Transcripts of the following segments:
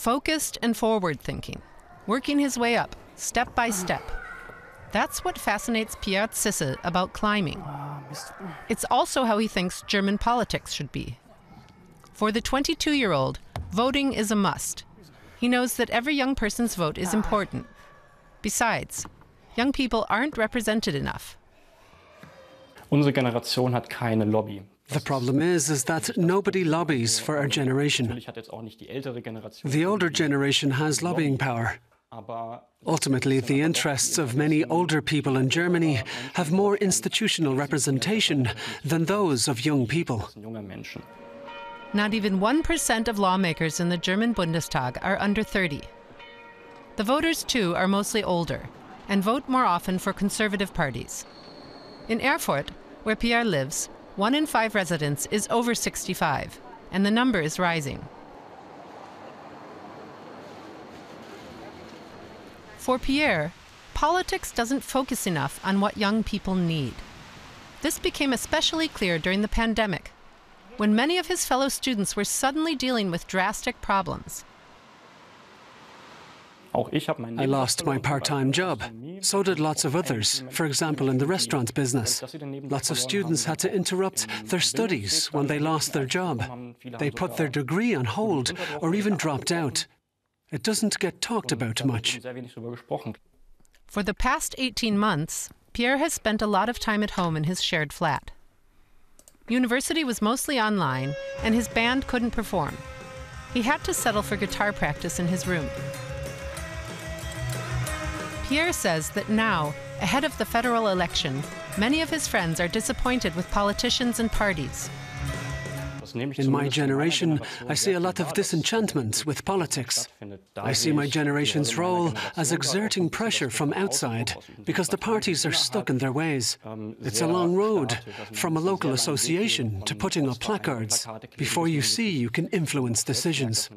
Focused and forward thinking, working his way up, step by step. That's what fascinates Pierre Zissel about climbing. It's also how he thinks German politics should be. For the 22 year old, voting is a must. He knows that every young person's vote is important. Besides, young people aren't represented enough. Unsere Generation hat keine Lobby. The problem is, is that nobody lobbies for our generation. Natürlich hat jetzt auch nicht die ältere Generation. The older generation has lobbying power. Ultimately, the interests of many older people in Germany have more institutional representation than those of young people. Not even 1% of lawmakers in the German Bundestag are under 30. The voters, too, are mostly older and vote more often for conservative parties. In Erfurt, where Pierre lives, one in five residents is over 65, and the number is rising. For Pierre, politics doesn't focus enough on what young people need. This became especially clear during the pandemic, when many of his fellow students were suddenly dealing with drastic problems. I lost my part time job. So did lots of others, for example, in the restaurant business. Lots of students had to interrupt their studies when they lost their job. They put their degree on hold or even dropped out. It doesn't get talked about much. sehr wenig darüber gesprochen. For the past 18 months, Pierre has spent a lot of time at home in his shared flat. University was mostly online, and his band couldn't perform. He had to settle for guitar practice in his room. Pierre says that now, ahead of the federal election, many of his friends are disappointed with politicians and parties. In my generation, I see a lot of disenchantment with politics. I see my generation's role as exerting pressure from outside because the parties are stuck in their ways. It's a long road from a local association to putting up placards before you see you can influence decisions.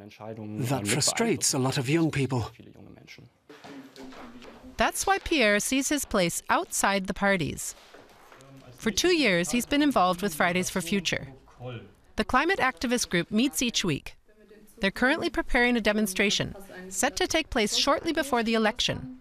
That frustrates a lot of young people. That's why Pierre sees his place outside the parties. For two years, he's been involved with Fridays for Future. The climate activist group meets each week. They're currently preparing a demonstration, set to take place shortly before the election.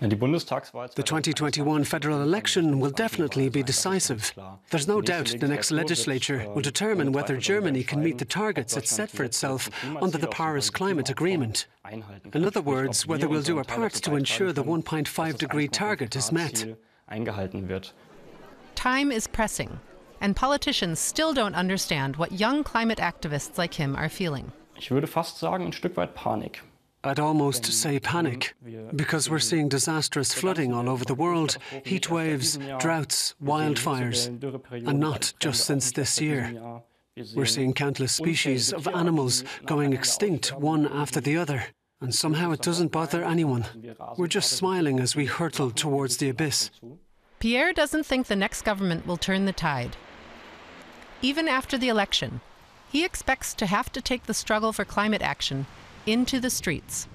Ja, die Bundestagswahl The 2021 federal election will definitely be decisive. There's no doubt the next legislature will determine whether Germany can meet the targets it set for itself under the Paris Climate Agreement. In other words, whether we'll do our part to ensure the 1.5 degree target is met. Time is pressing, and politicians still don't understand what young climate activists like him are feeling. Ich würde fast sagen, ein Stück weit Panik. I'd almost say panic, because we're seeing disastrous flooding all over the world, heat waves, droughts, wildfires, and not just since this year. We're seeing countless species of animals going extinct one after the other, and somehow it doesn't bother anyone. We're just smiling as we hurtle towards the abyss. Pierre doesn't think the next government will turn the tide. Even after the election, he expects to have to take the struggle for climate action into the streets.